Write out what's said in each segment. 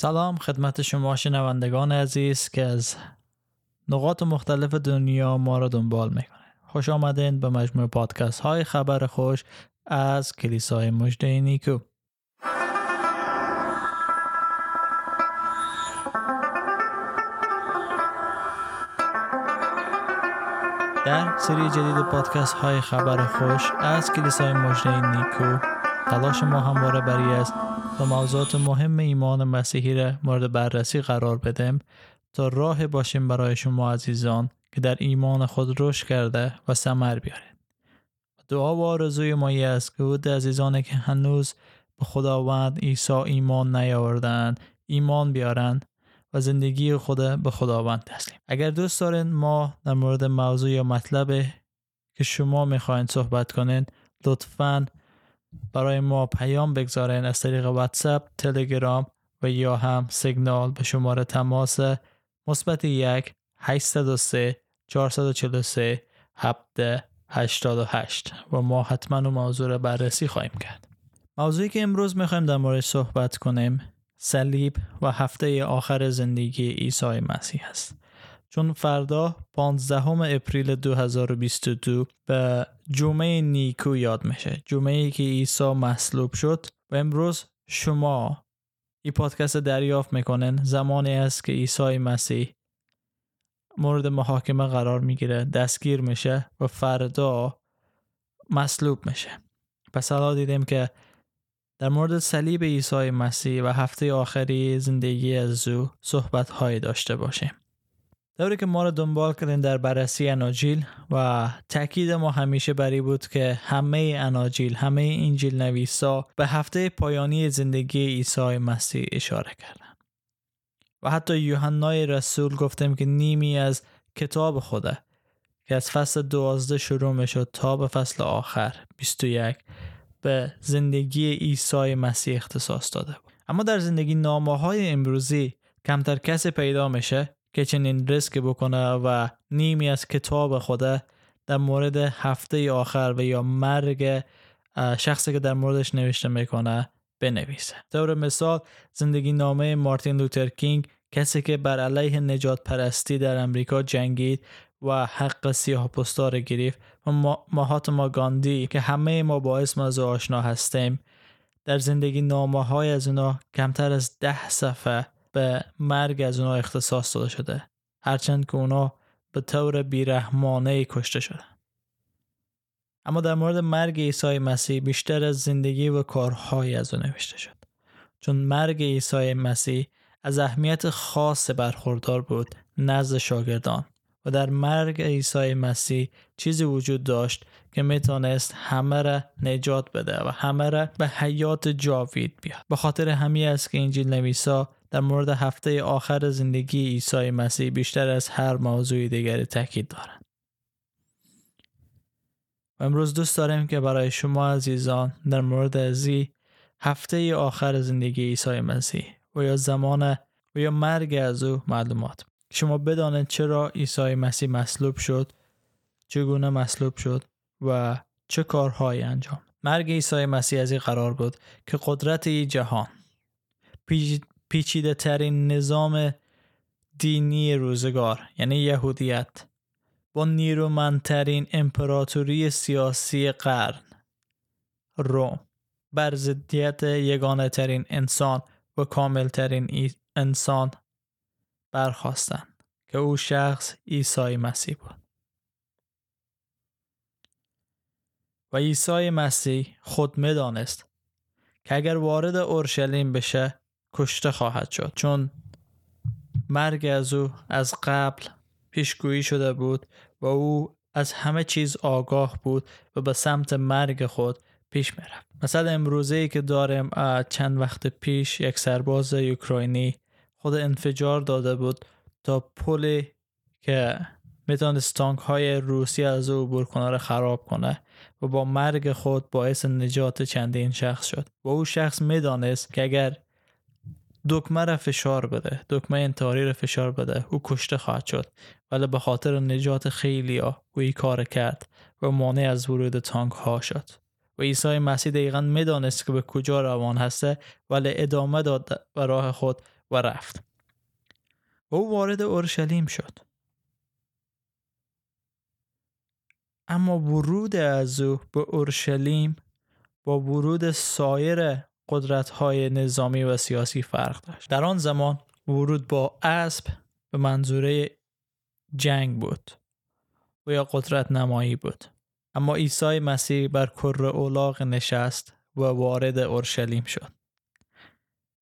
سلام خدمت شما شنوندگان عزیز که از نقاط مختلف دنیا ما را دنبال می‌کنه خوش آمدین به مجموع پادکست های خبر خوش از کلیسای مجده نیکو. در سری جدید پادکست های خبر خوش از کلیسای مجده نیکو تلاش ما همواره بری است و موضوعات مهم ایمان مسیحی را مورد بررسی قرار بدیم تا راه باشیم برای شما عزیزان که در ایمان خود رشد کرده و ثمر بیارید. دعا و آرزوی ما است که بود عزیزانی که هنوز به خداوند عیسی ایمان نیاوردند ایمان بیارند و زندگی خود به خداوند تسلیم. اگر دوست دارین ما در مورد موضوع یا مطلب که شما می‌خواین صحبت کنین لطفاً برای ما پیام بگذارین از طریق واتساپ، تلگرام و یا هم سیگنال به شماره تماس مثبت یک 803 443 788 و ما حتما اون موضوع رو بررسی خواهیم کرد. موضوعی که امروز می‌خوایم در مورد صحبت کنیم صلیب و هفته آخر زندگی عیسی مسیح است. چون فردا 15 اپریل 2022 به جمعه نیکو یاد میشه. جمعه ای که عیسی مصلوب شد و امروز شما این پادکست دریافت می‌کنن زمانی است که عیسی مسیح مورد محاکمه قرار می‌گیره. دستگیر میشه و فردا مصلوب میشه. پس حالا دیدیم که در مورد صلیب عیسی مسیح و هفته آخری زندگی از او صحبت داشته باشیم. دوری که ما رو دنبال کردیم در بررسی اناجیل و تاکید ما همیشه بری بود که همه اناجیل همه انجیل نویسا به هفته پایانی زندگی عیسی مسیح اشاره کردن. و حتی یوحنای رسول گفتیم که نیمی از کتاب خوده که از فصل دوازده شروع می‌شد تا به فصل آخر 21 به زندگی عیسی مسیح اختصاص داده بود. اما در زندگی نامه های امروزی کمتر کسی پیدا میشه؟ که چنین ریسک بکنه و نیمی از کتاب خوده در مورد هفته آخر و یا مرگ شخصی که در موردش نوشته می‌کنه بنویسه. طور مثال زندگی نامه مارتین لوتر کینگ کسی که بر علیه نجات پرستی در امریکا جنگید و حق سیاه پستار گرفت و ماهاتما گاندی که همه ما با اسم از آشنا هستیم در زندگی نامه های از اونا کمتر از ده صفحه به مرگ از اونا اختصاص داده شده هرچند که اونا به طور بیرحمانه کشته شده. اما در مورد مرگ عیسی مسیح بیشتر از زندگی و کارهای از او نوشته شد. چون مرگ عیسی مسیح از اهمیت خاص برخوردار بود نزد شاگردان و در مرگ عیسی مسیح چیزی وجود داشت که می‌تونست همه را نجات بده و همه را به حیات جاوید بیاد به خاطر همی است که انجیل نویسا در مورد هفته آخر زندگی عیسی مسیح بیشتر از هر موضوع دیگری تاکید دارند. و امروز دوست داریم که برای شما عزیزان در مورد ازی هفته آخر زندگی عیسی مسیح و یا زمان و یا مرگ از او معلومات شما بدانید چرا عیسی مسیح مصلوب شد چگونه مصلوب شد و چه کارهایی انجام مرگ عیسی مسیح از این قرار بود که قدرت ای جهان پیچیده ترین نظام دینی روزگار یعنی یهودیت با نیرومندترین امپراتوری سیاسی قرن روم. بر ضدیت یگانه ترین انسان و کامل ترین انسان برخواستند که او شخص عیسی مسیح بود. و عیسی مسیح خود می‌دانست که اگر وارد اورشلیم بشه کشته خواهد شد. چون مرگ از او از قبل پیشگویی شده بود و او از همه چیز آگاه بود و به سمت مرگ خود پیش می‌رفت. مثلا امروزه ای که داریم چند وقت پیش یک سرباز اوکراینی خود انفجار داده بود تا پلی که می‌تونست تانک های روسی از او عبور کنه خراب کنه و با مرگ خود باعث نجات چندین شخص شد. و او شخص می‌دانست که اگر دکمه را فشار بده. دکمه انتحاری را فشار بده. او کشته خواهد شد. ولی به خاطر نجات خیلی ها او ای کار کرد و مانع از ورود تانک ها شد. و عیسی مسیح دقیقا می‌دانست که به کجا روان هسته ولی ادامه داد و راه خود و رفت. او وارد اورشلیم شد. اما ورود از او به اورشلیم با ورود سایر قدرت های نظامی و سیاسی فرق داشت. در آن زمان ورود با اسب به منظوره جنگ بود و یا قدرت نمایی بود. اما عیسی مسیح بر کر اولاغ نشست و وارد اورشلیم شد.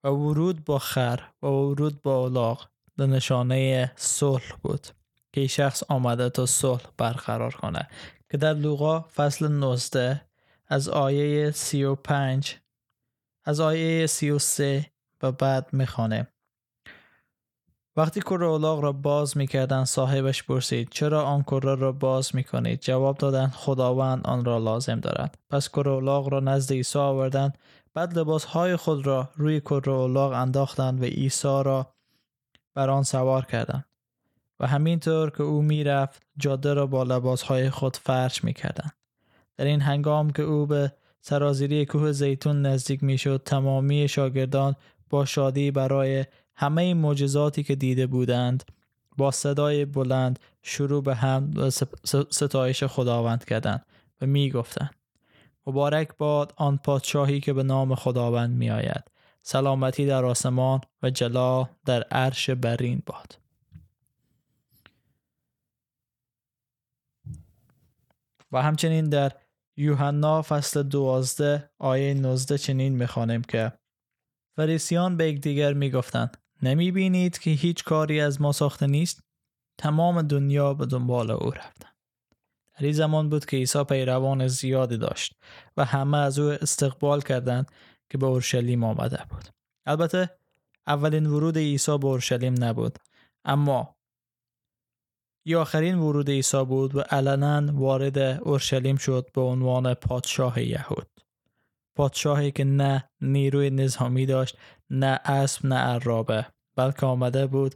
و ورود با خر و ورود با اولاغ به نشانه صلح بود که شخص آمده تا صلح برقرار کنه. که در لوقا فصل 19 از آیه 35 از آیه 33 و بعد می‌خوانه. وقتی کره اولاغ را باز می‌کردند صاحبش پرسید چرا آن کره را باز می‌کنید؟ جواب دادند خداوند آن را لازم دارد. پس کره اولاغ را نزد عیسی آوردند بعد لباس های خود را روی کره اولاغ انداختند و عیسی را بر آن سوار کردند. و همینطور که او می‌رفت جاده را با لباس های خود فرش می‌کردند. در این هنگام که او به سرازیری کوه زیتون نزدیک می‌شد. تمامی شاگردان با شادی برای همه معجزاتی که دیده بودند با صدای بلند شروع به هم ستایش خداوند کردند و می گفتند مبارک باد آن پادشاهی که به نام خداوند می آید سلامتی در آسمان و جلا در عرش برین باد. و همچنین در یوحنا فصل دوازده آیه 19 چنین می‌خوانیم که فریسیان به یکدیگر می‌گفتند نمی بینید که هیچ کاری از ما ساخته نیست؟ تمام دنیا به دنبال او رفتن در این زمان بود که عیسی پیروان زیادی داشت و همه از او استقبال کردند که به اورشلیم آمده بود. البته اولین ورود عیسی به اورشلیم نبود اما آخرین ورود عیسی بود و علنا وارد اورشلیم شد به عنوان پادشاه یهود. پادشاهی که نه نیروی نظامی داشت نه اسب نه عرابه بلکه آمده بود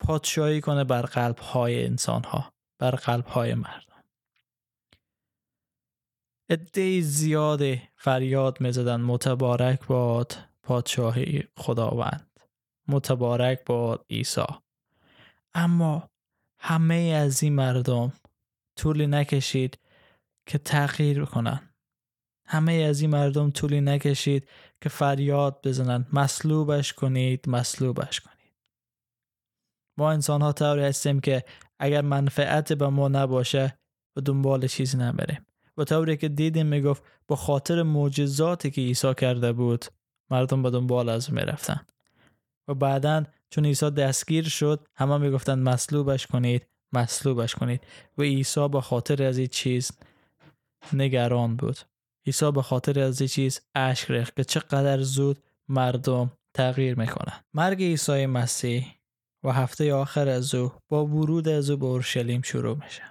پادشاهی کنه بر قلب های انسان ها بر قلب های مردم. عده زیادی فریاد می‌زدن متبارک باد پادشاهی خداوند. متبارک باد عیسی. اما همه از این مردم طولی نکشید که تغییر کنن. همه از این مردم طولی نکشید که فریاد بزنند مصلوبش کنید مصلوبش کنید. ما انسان ها طوری هستیم که اگر منفعت به ما نباشه و دنبال چیزی نبریم و طوری که دیدیم می‌گفت با خاطر معجزاتی که عیسی کرده بود مردم به دنبال از می‌رفتن. و بعدا چون عیسی دستگیر شد همه می‌گفتند مصلوبش کنید مصلوبش کنید. و عیسی با خاطر از این چیز نگران بود. عیسی به خاطر از این چیز اشک ریخت که چقدر زود مردم تغییر می‌کنن مرگ عیسی مسیح و هفته آخر از او با ورود از او به اورشلیم شروع میشه.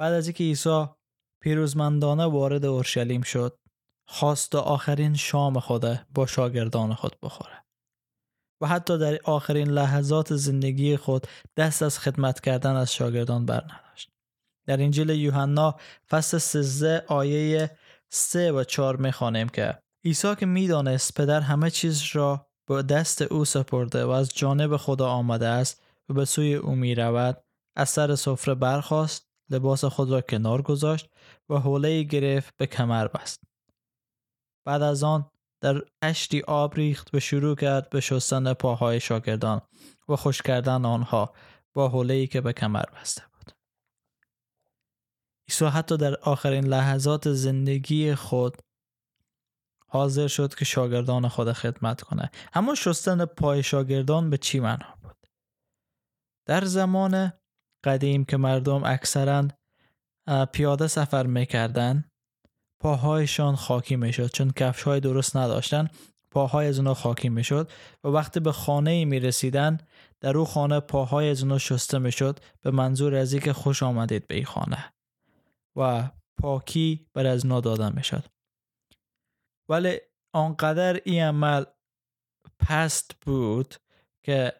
بعد از اینکه عیسی پیروزمندانه وارد اورشلیم شد خواست آخرین شام خود با شاگردان خود بخوره. و حتی در آخرین لحظات زندگی خود دست از خدمت کردن از شاگردان برنداشت در انجیل یوحنا فصل 13 آیه 3 و 4 می‌خوانیم که عیسی که می‌دانست پدر همه چیز را به دست او سپرده و از جانب خدا آمده است و به سوی او می رود. از سر سفره برخواست لباس خود را کنار گذاشت و حوله گرفت به کمر بست. بعد از آن در اشتی آب ریخت و شروع کرد به شستن پاهای شاگردان و خوش کردن آنها با حوله که به کمر بسته بود. عیسی حتی در آخرین لحظات زندگی خود حاضر شد که شاگردان خود خدمت کنه. اما شستن پای شاگردان به چی معنا بود؟ در زمان قدیم که مردم اکثرا پیاده سفر می‌کردن پاهایشان خاکی می‌شد چون کفش های درست نداشتن پاهای از اونا خاکی می‌شد و وقتی به خانه ای می رسیدن در او خانه پاهای از اونا شسته می‌شد به منظور از اینکه خوش آمدید به این خانه و پاکی بر از اونا دادن می‌شد. ولی آنقدر این عمل پست بود که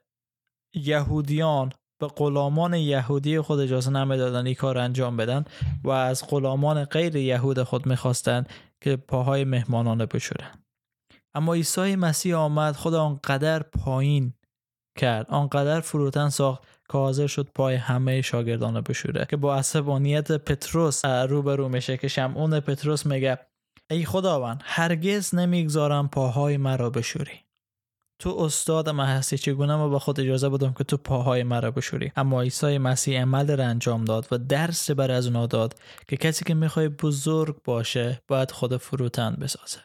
یهودیان به غلامان یهودی خود اجازه نمی‌دادن این کار انجام بدن و از غلامان غیر یهود خود می‌خواستند که پاهای مهمانانه بشورن. اما عیسی مسیح آمد خدا آنقدر پایین کرد آنقدر فروتن ساخت که حاضر شد پای همه شاگردان بشوره که با عصبانیت پتروس روبرو میشه که شمعون پتروس میگه ای خداوند هرگز نمی‌گذارم پاهای مرا بشوری. تو استاد من هستی چگونه ما به خود اجازه بدم که تو پاهای مرا بشوری؟ اما عیسی مسیح عمل را انجام داد و درس بر از اونا داد که کسی که می‌خوای بزرگ باشه باید خود فروتن بسازه.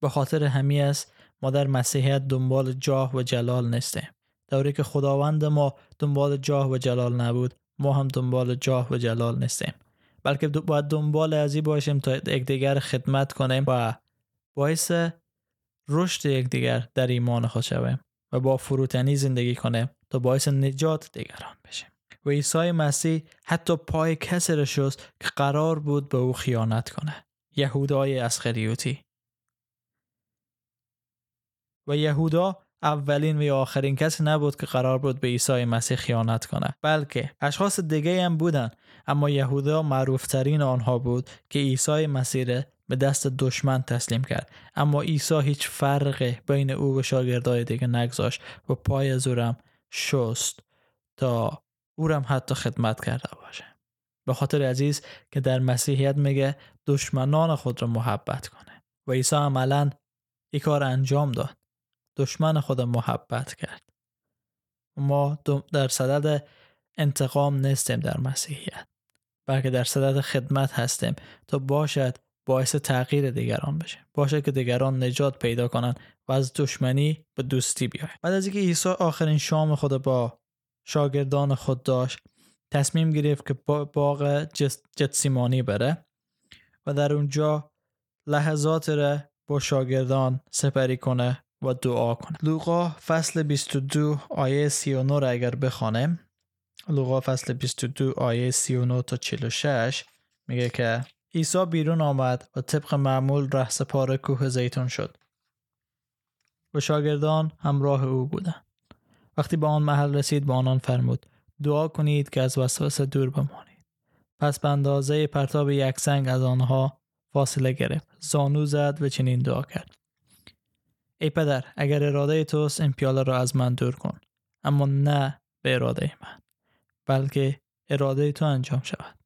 به خاطر همی است ما در مسیحیت دنبال جاه و جلال نیستیم. دوری که خداوند ما دنبال جاه و جلال نبود ما هم دنبال جاه و جلال نیستیم. بلکه باید دنبال ازی باشیم تا یکدیگر خدمت کنیم و باعث رشد یکدیگر در ایمان خود شویم و با فروتنی زندگی کنیم تا باعث نجات دیگران بشیم و عیسی مسیح حتی پای کسی را شست که قرار بود به او خیانت کنه. یهودای اسخریوتی. و یهودا اولین و آخرین کسی نبود که قرار بود به عیسی مسیح خیانت کنه بلکه اشخاص دیگه هم بودن اما یهودا معروفترین آنها بود که عیسی مسیح به دست دشمن تسلیم کرد. اما عیسی هیچ فرقی بین او و شاگردای دیگه نگذاشت. و پای زورم شست تا او هم حتی خدمت کرده باشه. به خاطر عزیز که در مسیحیت میگه دشمنان خود را محبت کنه. و عیسی عملا این کار انجام داد. دشمن خود محبت کرد. ما در صدد انتقام نیستیم در مسیحیت. بلکه در صدد خدمت هستیم. تا باشد باعث تغییر دیگران بشه. باشه که دیگران نجات پیدا کنند و از دشمنی به دوستی بیاید. بعد از اینکه عیسی آخرین شام خود با شاگردان خود داشت تصمیم گرفت که باغ جتسیمانی بره و در اونجا لحظات را با شاگردان سپری کنه و دعا کنه. لوقا فصل 22 آیه 39 را اگر بخوانیم لوقا فصل 22 آیه 39 تا 46 میگه که عیسی بیرون آمد و طبق معمول رهس پار کوه زیتون شد. و شاگردان همراه او بودند. وقتی به آن محل رسید به آنان فرمود دعا کنید که از وسوسه دور بمانید. پس به اندازه پرتاب یک سنگ از آنها فاصله گرفت. زانو زد و چنین دعا کرد. ای پدر اگر اراده توست این پیاله را از من دور کن. اما نه به اراده من بلکه اراده تو انجام شود.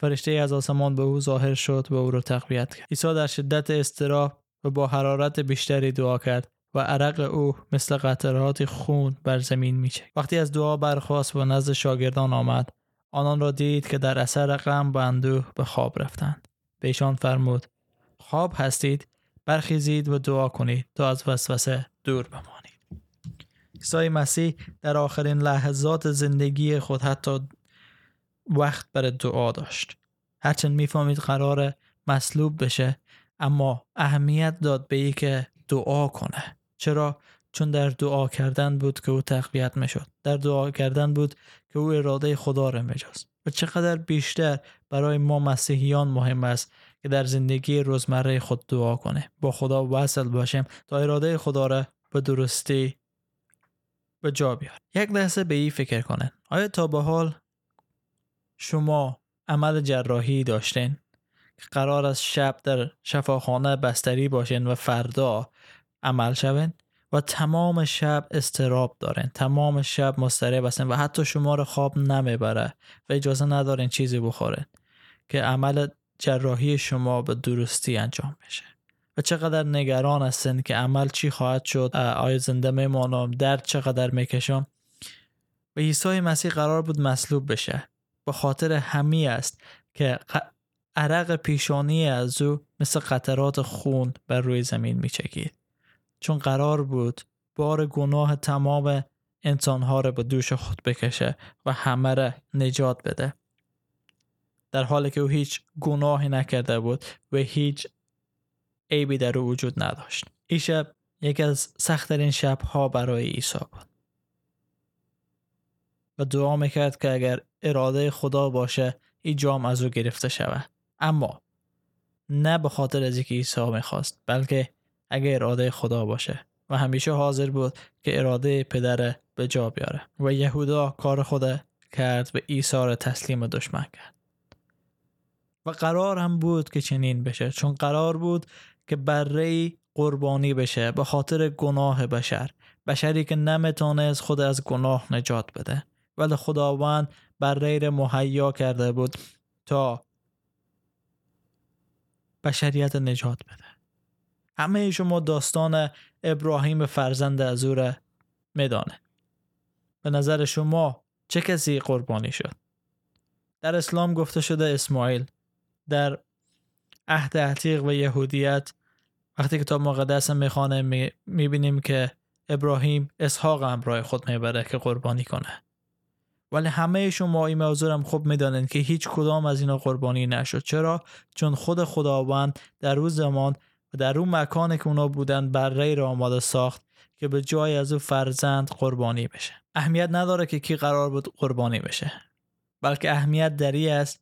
فرشته از آسمان به او ظاهر شد و او را تقویت کرد. عیسی در شدت استراب و با حرارت بیشتری دعا کرد و عرق او مثل قطرات خون بر زمین میچه وقتی از دعا برخواست و نزد شاگردان آمد آنان را دید که در اثر غم و اندوه به خواب رفتند. به ایشان فرمود خواب هستید برخیزید و دعا کنید تا از وسوسه دور بمانید. عیسی مسیح در آخرین لحظات زندگی خود حتی وقت برای دعا داشت. هرچند می‌فهمید قرار مصلوب بشه اما اهمیت داد به ای که دعا کنه. چرا؟ چون در دعا کردن بود که او تقویت می‌شد. در دعا کردن بود که او اراده خدا را میجاست و چقدر بیشتر برای ما مسیحیان مهم است که در زندگی روزمره خود دعا کنه. با خدا وصل باشیم تا اراده خدا را به درستی به جا بیار یک لحظه به این فکر کنه آیا تا به حال شما عمل جراحی داشتین؟ که قرار است شب در شفاخانه بستری باشین و فردا عمل شوین و تمام شب استراب دارین. تمام شب مضطرب هستین و حتی شما رو خواب نمی‌بره و اجازه ندارین چیزی بخورین که عمل جراحی شما به درستی انجام بشه. و چقدر نگران هستین که عمل چی خواهد شد؟ آیا زنده میمانم؟ درد چقدر می‌کشم؟ و عیسی مسیح قرار بود مصلوب بشه. به خاطر همی است که عرق پیشانی از او مثل قطرات خون بر روی زمین می چکید. چون قرار بود بار گناه تمام انسانها را به دوش خود بکشه و همه را نجات بده. در حالی که او هیچ گناهی نکرده بود و هیچ عیبی در او وجود نداشت. این شب یکی از سختترین شبها برای عیسی بود. و دعا می‌کرد که اگر اراده خدا باشه این جام از او گرفته شود. اما نه به خاطر از اینکه عیسی می‌خواست بلکه اگر اراده خدا باشه. و همیشه حاضر بود که اراده پدر به جا بیاره. و یهودا کار خود کرد و عیسی را تسلیم دشمن کرد. و قرار هم بود که چنین بشه. چون قرار بود که بره قربانی بشه به خاطر گناه بشر. بشری که نمی‌تونست خود از گناه نجات بده. ولی خداوند بر غیر مهیا کرده بود تا بشریت نجات بده. همه شما داستان ابراهیم فرزند ازوره میدانه. به نظر شما چه کسی قربانی شد؟ در اسلام گفته شده اسماعیل در عهد عتیق و یهودیت وقتی کتاب مقدس می‌خوانه می‌بینیم که ابراهیم اسحاق همراه خود می‌بره که قربانی کنه. ولی همه شما این موضوع هم خوب می‌دانند که هیچ کدام از اینا قربانی نشد. چرا؟ چون خود خداوند در اون زمان و در اون مکانی که اونا بودن برای را آماده ساخت که به جای از او فرزند قربانی بشه. اهمیت نداره که کی قرار بود قربانی بشه. بلکه اهمیت دری است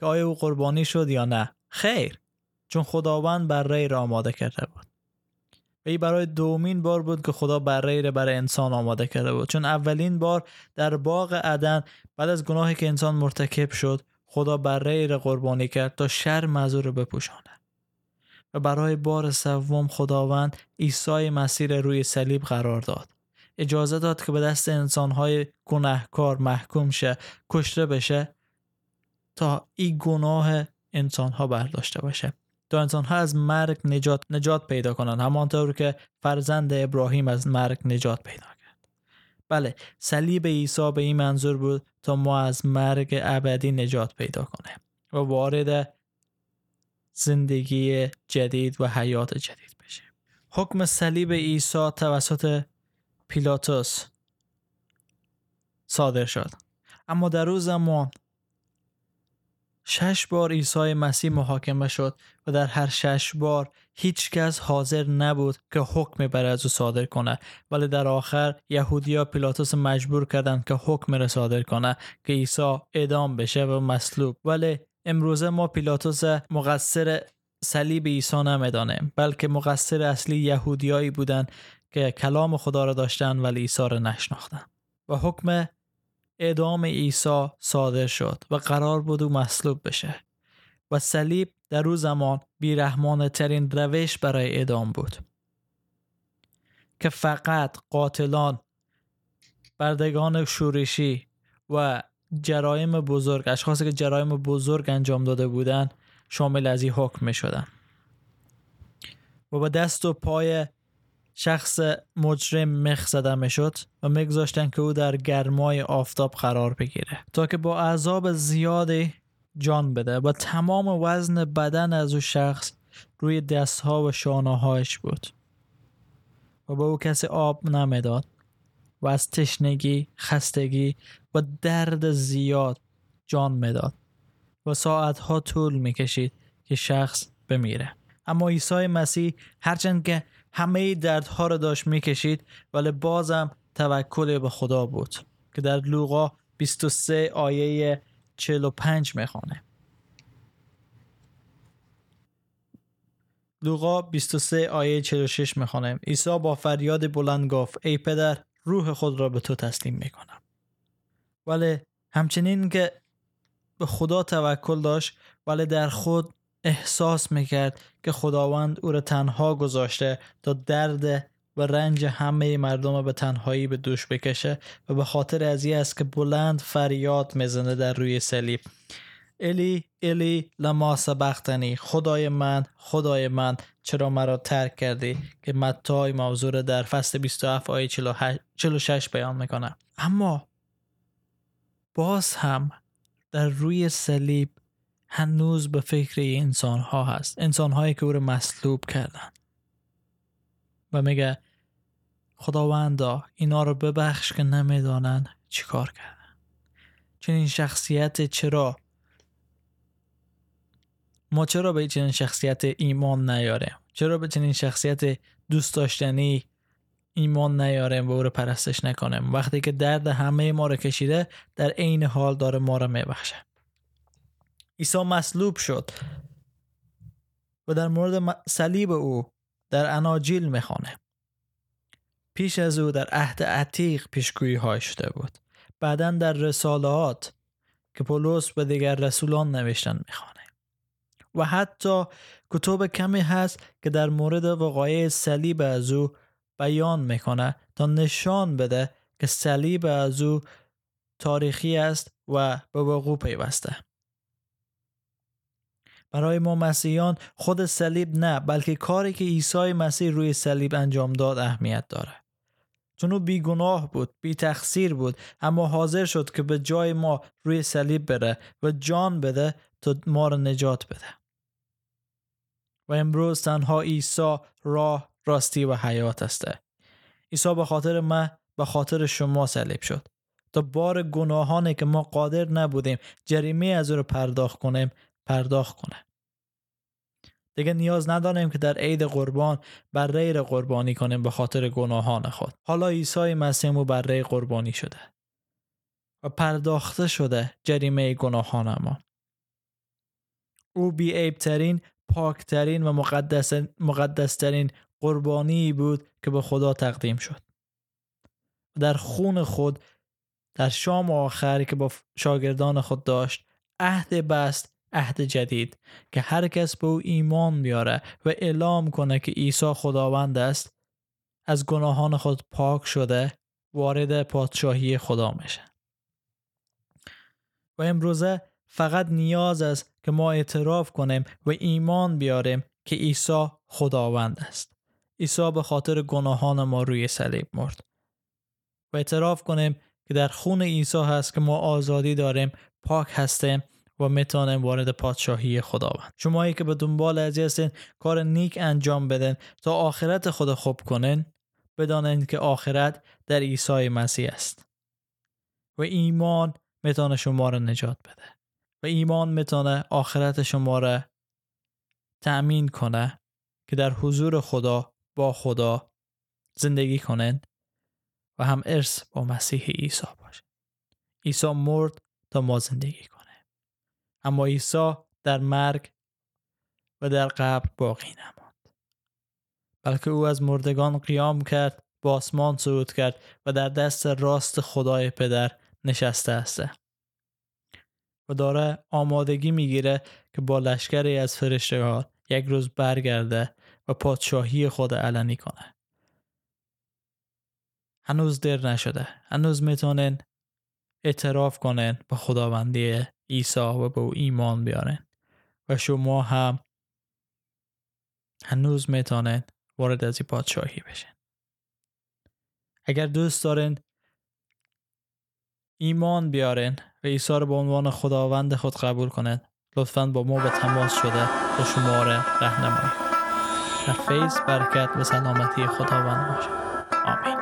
که آیا او قربانی شد یا نه. خیر. چون خداوند برای را آماده کرده بود. و این برای دومین بار بود که خدا برای را برای انسان آماده کرده بود. چون اولین بار در باغ عدن بعد از گناهی که انسان مرتکب شد خدا برای را قربانی کرد تا شر از رو بپوشانه و برای بار سوم خداوند عیسی مسیر روی صلیب قرار داد. اجازه داد که به دست انسانهای گناهکار محکوم شه کشته بشه تا این گناه انسانها برداشته باشه. تا انسانها از مرگ نجات نجات پیدا کنند همانطور که فرزند ابراهیم از مرگ نجات پیدا کرد. بله صلیب عیسی به این منظور بود تا ما از مرگ ابدی نجات پیدا کنیم و وارد زندگی جدید و حیات جدید بشه حکم صلیب عیسی توسط پیلاتوس صادر شد. اما در روز زمان شش بار عیسی مسیح محاکمه شد و در هر شش بار هیچ کس حاضر نبود که حکم بر از او صادر کنه. ولی در آخر یهودیا پیلاتوس مجبور کردند که حکم را صادر کنه که عیسی اعدام بشه و مصلوب. ولی امروزه ما پیلاتوس مقصر صلیب عیسی نمی‌دانیم بلکه مقصر اصلی یهودیایی بودند که کلام خدا را داشتن ولی عیسی را نشناختن و حکم اعدام عیسی صادر شد و قرار بود او مصلوب بشه. و صلیب در او زمان بیرحمانه ترین روش برای اعدام بود. که فقط قاتلان بردگان شورشی و جرایم بزرگ اشخاصی که جرایم بزرگ انجام داده بودند شامل از این حکم می شدن و با دست و پای شخص مجرم مخ زده می شد و میگذاشتن که او در گرمای آفتاب قرار بگیره تا که با عذاب زیادی جان بده و تمام وزن بدن از او شخص روی دستها و شانه بود. و به او کسی آب نمی‌داد و از تشنگی خستگی و درد زیاد جان می‌داد و ساعتها طول می‌کشید که شخص بمیره. اما عیسی مسیح هرچند که همه دردها رو داشت می‌کشید ولی بازم توکل به خدا بود که در لوقا 23 آیه 45 می‌خوانه. لوقا 23 آیه 46 می‌خوانه عیسی با فریاد بلند گفت ای پدر روح خود را به تو تسلیم می‌کنم. ولی همچنین که به خدا توکل داشت ولی در خود احساس می‌کرد که خداوند او را تنها گذاشته تا درد و رنج همه مردم به تنهایی به دوش بکشه و به خاطر از است که بلند فریاد می‌زنه در روی صلیب. الی الی لما سبختنی خدای من خدای من چرا مرا ترک کردی؟ که متای موضوع در فصل 27 آیه 46 بیان می‌کنه. اما باز هم در روی صلیب هنوز به فکر انسان ها هست. انسان هایی که او رو مصلوب کردن. و میگه خداوندا اینا رو ببخش که نمی‌دانن چیکار کردن چنین شخصیت چرا؟ ما چرا به چنین شخصیت ایمان نیاریم؟ چرا به چنین شخصیت دوست داشتنی ایمان نیاریم و او رو پرستش نکنیم؟ وقتی که درد همه ما رو کشیده در عین حال داره ما رو میبخشه. عیسی مصلوب شد و در مورد صلیب او در اناجیل می‌خوانه پیش از او در عهد عتیق پیشگویی های شده بود. بعدا در رسالات که پولس به دیگر رسولان نوشتن می‌خوانه. و حتی کتب کمی هست که در مورد وقایع صلیب از او بیان می‌کنه تا نشان بده که صلیب از او تاریخی است و به وقوع پیوسته. برای ما مسیحیان خود صلیب نه بلکه کاری که عیسی مسیح روی صلیب انجام داد اهمیت داره. چون او بیگناه بود بی تقصیر بود اما حاضر شد که به جای ما روی صلیب بره و جان بده تا ما را نجات بده. و امروز تنها عیسی راه راستی و حیات است. عیسی به خاطر من به خاطر شما صلیب شد. تا بار گناهانی که ما قادر نبودیم جریمه از او رو پرداخت کنیم پرداخت کنه. دیگه نیاز نداریم که در عید قربان بر ری قربانی کنیم به خاطر گناهان خود. حالا عیسی مسیح مو قربانی شده. و پرداخته شده جریمه گناهان ما او بی عیبترین پاکترین و مقدس مقدسترین قربانی بود که به خدا تقدیم شد. در خون خود در شام آخری که با شاگردان خود داشت عهد بست عهد جدید که هر کس به او ایمان بیاره و اعلام کنه که عیسی خداوند است از گناهان خود پاک شده وارد پادشاهی خدا میشه. و امروزه فقط نیاز است که ما اعتراف کنیم و ایمان بیاریم که عیسی خداوند است. عیسی به خاطر گناهان ما روی صلیب مرد. و اعتراف کنیم که در خون عیسی هست که ما آزادی داریم پاک هستیم و می‌تونیم وارد پادشاهی خداوند. شمایی که به دنبال ازی هستین کار نیک انجام بدن تا آخرت خود خوب کنن بدانین که آخرت در عیسی مسیح است. و ایمان می‌تونه شما را نجات بده. و ایمان می‌تونه آخرت شما را تأمین کنه که در حضور خدا با خدا زندگی کنند و هم ارث با مسیح عیسی باشه. عیسی مرد تا ما زندگی کنه اما عیسی در مرگ و در قبر باقی نماند. بلکه او از مردگان قیام کرد با آسمان صعود کرد و در دست راست خدای پدر نشسته است. و داره آمادگی می‌گیره که با لشکری از فرشتگان یک روز برگرده و پادشاهی خود علنی کنه. هنوز دیر نشده. هنوز می‌تونن اعتراف کنن به خداوندی عیسی و به او ایمان بیارن و شما هم هنوز می‌تونن وارد از این پادشاهی بشن. اگر دوست دارین ایمان بیارن و عیسی رو به عنوان خداوند خود قبول کنن لطفا با ما به تماس شده به شماره رهنمایی در فیض برکت و سلامتی خداوند باشه آمین.